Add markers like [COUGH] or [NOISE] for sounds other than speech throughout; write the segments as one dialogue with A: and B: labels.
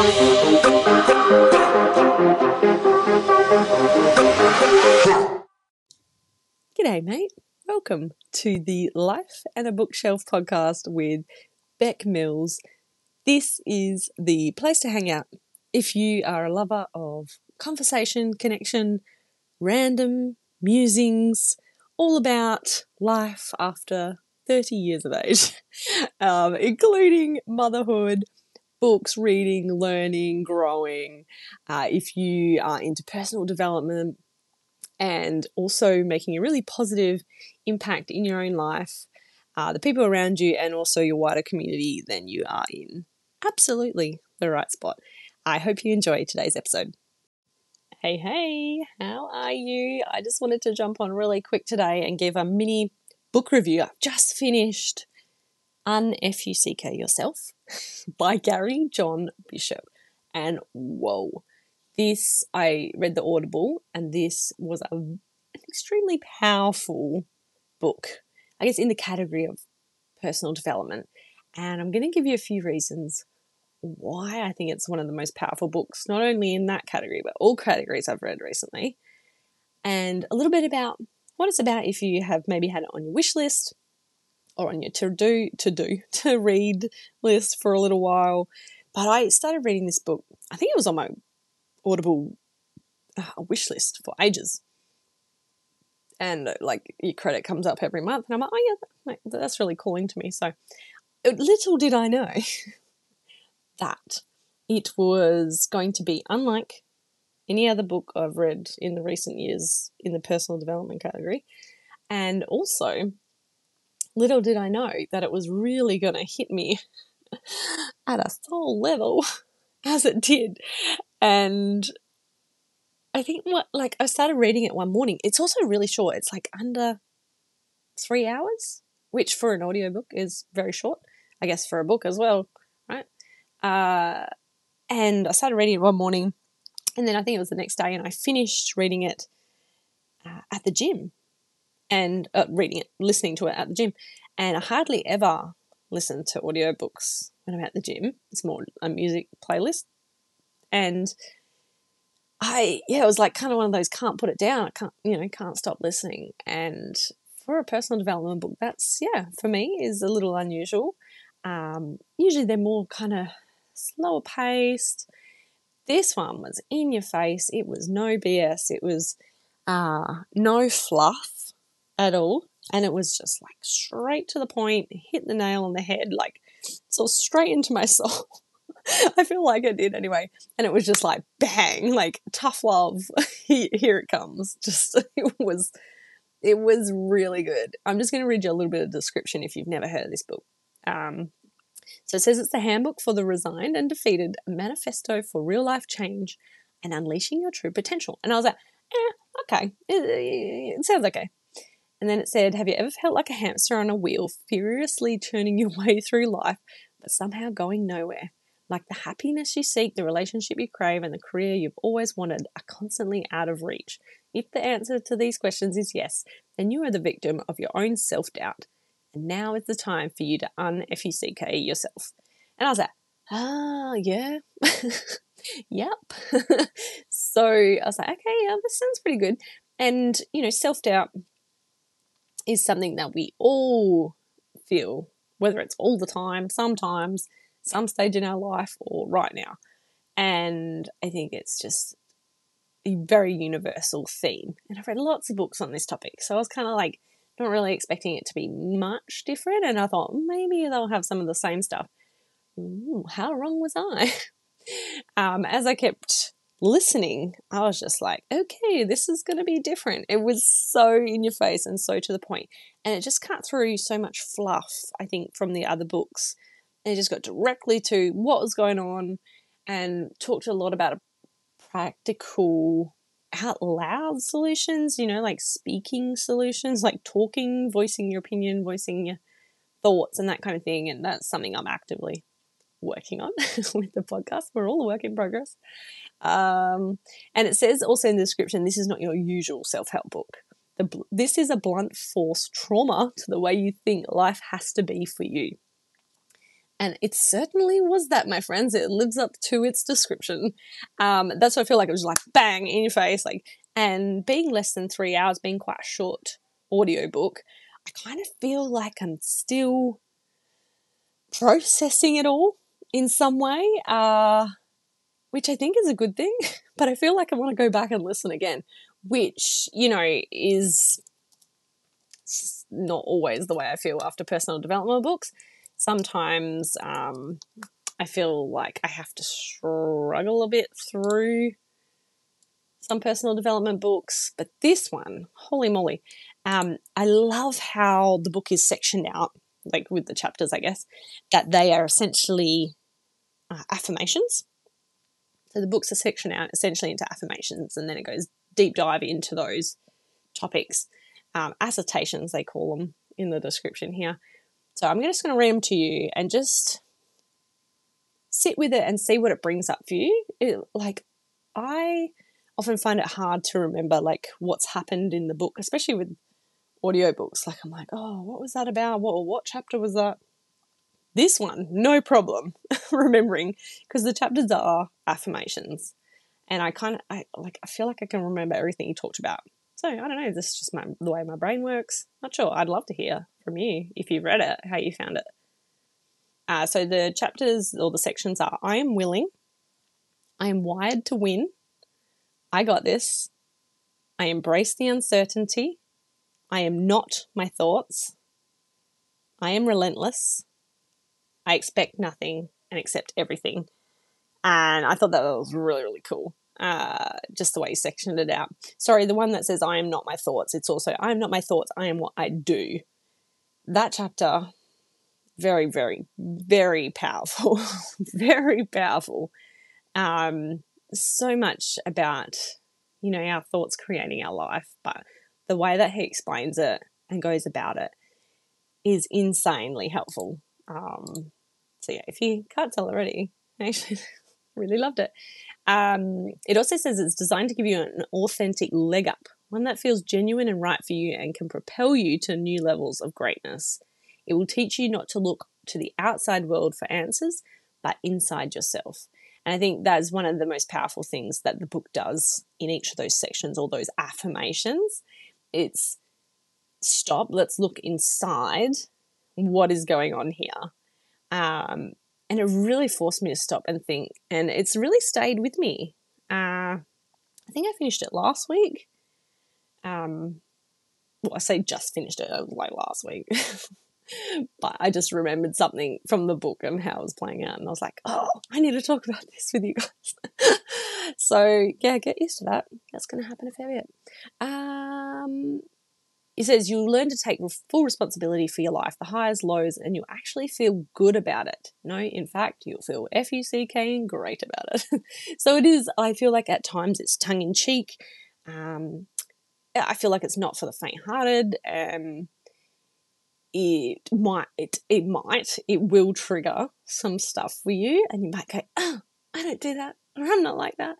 A: G'day, mate. Welcome to the Life and a Bookshelf podcast with Bec Mills. This is the place to hang out if you are a lover of conversation, connection, random musings, all about life after 30 years of age, [LAUGHS] um, including motherhood, books, reading, learning, growing. Uh, if you are into personal development and also making a really positive impact in your own life, uh, the people around you, and also your wider community, then you are in absolutely the right spot. I hope you enjoy today's episode. Hey, hey, how are you? I just wanted to jump on really quick today and give a mini book review. I've just finished Unfuck Yourself [LAUGHS] by Gary John Bishop. And whoa, this, I read the Audible, and this was a, an extremely powerful book, I guess, in the category of personal development. And I'm going to give you a few reasons why I think it's one of the most powerful books, not only in that category, but all categories I've read recently. And a little bit about what it's about if you have maybe had it on your wish list or on your to do to do [LAUGHS] to read list for a little while. But I started reading this book. I think it was on my Audible uh, wish list for ages. And uh, like your credit comes up every month, and I'm like, oh yeah, that's really calling to me. So little did I know [LAUGHS] that it was going to be unlike any other book I've read in the recent years in the personal development category. And also, little did I know that it was really going to hit me [LAUGHS] at a soul level [LAUGHS] as it did. And I think what, like, I started reading it one morning. It's also really short, it's like under three hours, which for an audiobook is very short. I guess for a book as well, right? Uh, and I started reading it one morning, and then I think it was the next day, and I finished reading it uh, at the gym, and uh, reading it, listening to it at the gym. And I hardly ever listen to audiobooks when I'm at the gym. It's more a music playlist, and I yeah, it was like kind of one of those can't put it down. I can't you know can't stop listening. And for a personal development book, that's yeah for me is a little unusual. Um, usually they're more kind of slower paced. This one was in your face. It was no BS. It was uh, no fluff at all. And it was just like straight to the point, hit the nail on the head, like so straight into my [LAUGHS] soul. I feel like it did anyway. And it was just like bang, like tough love. [LAUGHS] Here it comes. Just [LAUGHS] it was it was really good. I'm just going to read you a little bit of description if you've never heard of this book. Um, so it says it's the handbook for the resigned and defeated, manifesto for real life change and unleashing your true potential. And I was like, eh, okay, it, it sounds okay. And then it said, Have you ever felt like a hamster on a wheel, furiously turning your [LAUGHS] way through life, but somehow going nowhere? Like the happiness you seek, the relationship you crave, and the career you've always wanted are constantly out of reach. If the answer to these questions is yes, then you are the victim of your own self doubt. And now is the time for you to unfuck yourself. And I was like, ah, yeah. [LAUGHS] yep. [LAUGHS] so I was like, okay, yeah, this sounds pretty good. And, you know, self doubt is something that we all feel, whether it's all the time, sometimes, some stage in our life, or right now. And I think it's just a very universal theme. And I've read lots of books on this topic. So I was kind of like, not really expecting it to be much different. And I thought maybe they'll have some of the same stuff. Ooh, how wrong was I? [LAUGHS] um, as I kept listening, I was just like, okay, this is going to be different. It was so in your face and so to the point. And it just cut through so much fluff, I think, from the other books. And it just got directly to what was going on and talked a lot about practical out loud solutions, you know, like speaking solutions, like talking, voicing your opinion, voicing your thoughts, and that kind of thing. And that's something I'm actively working on [LAUGHS] with the podcast. We're all a work in progress. Um, and it says also in the description this is not your usual self help book. The, this is a blunt force trauma to the way you think life has to be for you. And it certainly was that, my friends. It lives up to its description. Um, that's what I feel like. It was like bang in your face. Like, and being less than three hours, being quite a short audiobook, I kind of feel like I'm still processing it all in some way, uh, which I think is a good thing. [LAUGHS] But I feel like I want to go back and listen again, which, you know, is not always the way I feel after personal development books. Sometimes um, I feel like I have to struggle a bit through some personal development books, but this one, holy moly, um, I love how the book is sectioned out, like with the chapters, I guess, that they are essentially uh, affirmations. So the books are sectioned out essentially into affirmations, and then it goes deep dive into those topics. Um, assertions, they call them in the description here. So I'm just going to read them to you and just sit with it and see what it brings up for you. It, like, I often find it hard to remember like what's happened in the book, especially with audiobooks. Like I'm like, oh, what was that about? What what chapter was that? This one, no problem [LAUGHS] remembering because the chapters are affirmations, and I kind of I like I feel like I can remember everything you talked about. So I don't know. This is just my, the way my brain works. Not sure. I'd love to hear from you if you've read it, how you found it. Uh, so the chapters or the sections are: I am willing. I am wired to win. I got this. I embrace the uncertainty. I am not my thoughts. I am relentless. I expect nothing and accept everything. And I thought that was really, really cool. Uh, just the way he sectioned it out. Sorry, the one that says, I am not my thoughts, it's also, I am not my thoughts, I am what I do. That chapter, very, very, very powerful. [LAUGHS] very powerful. Um, so much about, you know, our thoughts creating our life, but the way that he explains it and goes about it is insanely helpful. Um, if you can't tell already, I actually [LAUGHS] really loved it. Um, it also says it's designed to give you an authentic leg up, one that feels genuine and right for you and can propel you to new levels of greatness. It will teach you not to look to the outside world for answers, but inside yourself. And I think that's one of the most powerful things that the book does in each of those sections, all those affirmations, it's stop, let's look inside what is going on here. Um, and it really forced me to stop and think, and it's really stayed with me. Uh, I think I finished it last week. Um, well, I say just finished it, like last week. [LAUGHS] but I just remembered something from the book and how it was playing out, and I was like, "Oh, I need to talk about this with you guys." [LAUGHS] so yeah, get used to that. That's going to happen a fair bit. Um, he says you'll learn to take full responsibility for your life, the highs, lows, and you'll actually feel good about it. No, in fact, you'll feel F U C K and great about it. [LAUGHS] so it is. I feel like at times it's tongue in cheek. Um, I feel like it's not for the faint-hearted. Um, it might it, it might it will trigger some stuff for you and you might go oh i don't do that or i'm not like that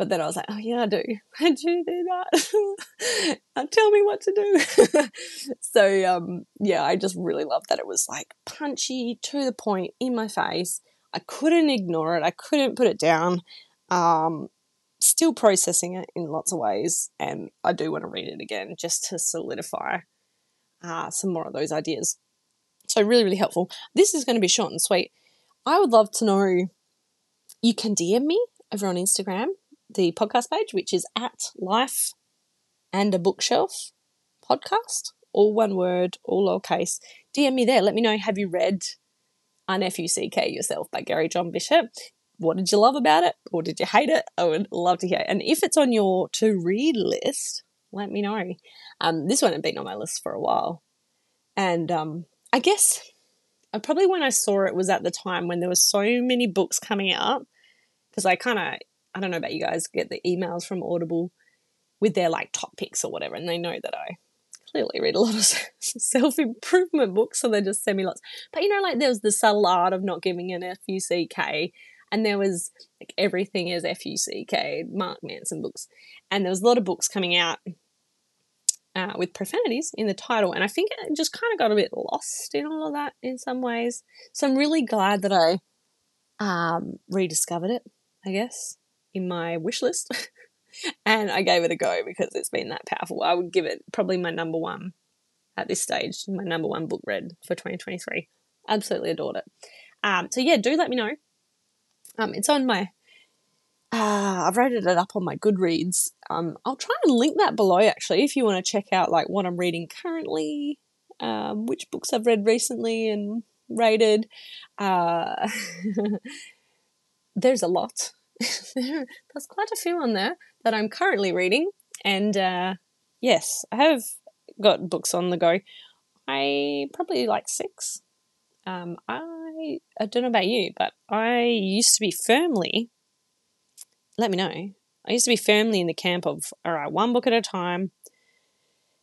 A: but then i was like oh yeah i do [LAUGHS] i do do that [LAUGHS] tell me what to do [LAUGHS] so um yeah i just really loved that it was like punchy to the point in my face i couldn't ignore it i couldn't put it down um still processing it in lots of ways and i do want to read it again just to solidify uh, some more of those ideas. So, really, really helpful. This is going to be short and sweet. I would love to know. You can DM me over on Instagram, the podcast page, which is at Life and a Bookshelf podcast, all one word, all lowercase. DM me there. Let me know have you read Unfuck Yourself by Gary John Bishop? What did you love about it or did you hate it? I would love to hear. And if it's on your to read list, let me know. Um, this one had been on my list for a while. And um, I guess I probably when I saw it was at the time when there were so many books coming out. Because I kind of, I don't know about you guys, get the emails from Audible with their like top picks or whatever. And they know that I clearly read a lot of [LAUGHS] self improvement books. So they just send me lots. But you know, like there was the subtle art of not giving an F U C K and there was like everything is F U C K, Mark Manson books, and there was a lot of books coming out uh, with profanities in the title, and I think it just kind of got a bit lost in all of that in some ways. So I'm really glad that I um, rediscovered it, I guess, in my wish list. [LAUGHS] and I gave it a go because it's been that powerful. I would give it probably my number one at this stage, my number one book read for 2023. Absolutely adored it. Um, so yeah, do let me know. Um, it's on my. Uh, I've rated it up on my Goodreads. Um, I'll try and link that below actually if you want to check out like what I'm reading currently, um, which books I've read recently and rated. Uh, [LAUGHS] there's a lot. [LAUGHS] there's quite a few on there that I'm currently reading, and uh, yes, I have got books on the go. I probably like six. Um, I I don't know about you, but I used to be firmly. Let me know. I used to be firmly in the camp of all right, one book at a time,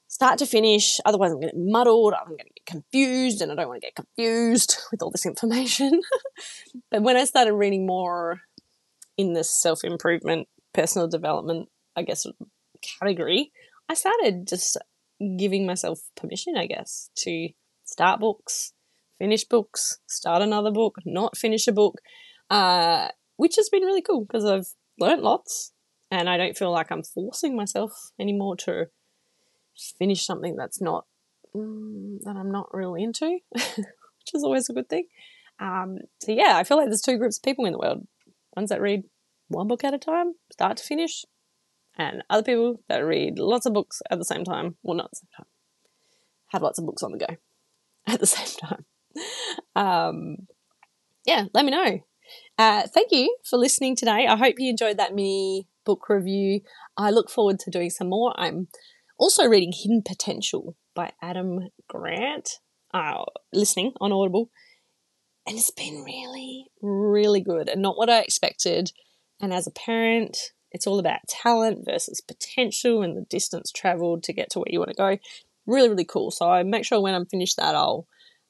A: start to finish. Otherwise, I'm going to get muddled. I'm going to get confused, and I don't want to get confused [LAUGHS] with all this information. [LAUGHS] but when I started reading more in this self improvement, personal development, I guess category, I started just giving myself permission, I guess, to start books, finish books, start another book, not finish a book, uh, which has been really cool because I've learned lots and I don't feel like I'm forcing myself anymore to finish something that's not mm, that I'm not really into, [LAUGHS] which is always a good thing. Um, so yeah, I feel like there's two groups of people in the world: ones that read one book at a time, start to finish, and other people that read lots of books at the same time. Well, not at the same time. Have lots of books on the go [LAUGHS] at the same time. Um, yeah, let me know. Uh, thank you for listening today. I hope you enjoyed that mini book review. I look forward to doing some more. I'm also reading Hidden Potential by Adam Grant, uh, listening on Audible. And it's been really, really good and not what I expected. And as a parent, it's all about talent versus potential and the distance traveled to get to where you want to go. Really, really cool. So I make sure when I'm finished that, I'll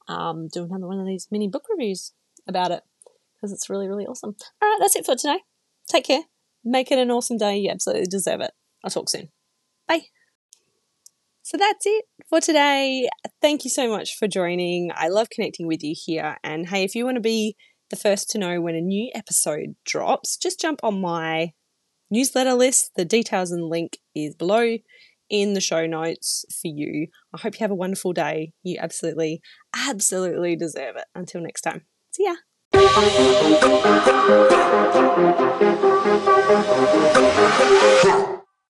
A: um, do another one of these mini book reviews about it because it's really, really awesome. All right, that's it for today. Take care. Make it an awesome day. You absolutely deserve it. I'll talk soon. Bye. So that's it for today. Thank you so much for joining. I love connecting with you here. And hey, if you want to be the first to know when a new episode drops, just jump on my newsletter list. The details and link is below in the show notes for you. I hope you have a wonderful day. You absolutely, absolutely deserve it. Until next time, see ya.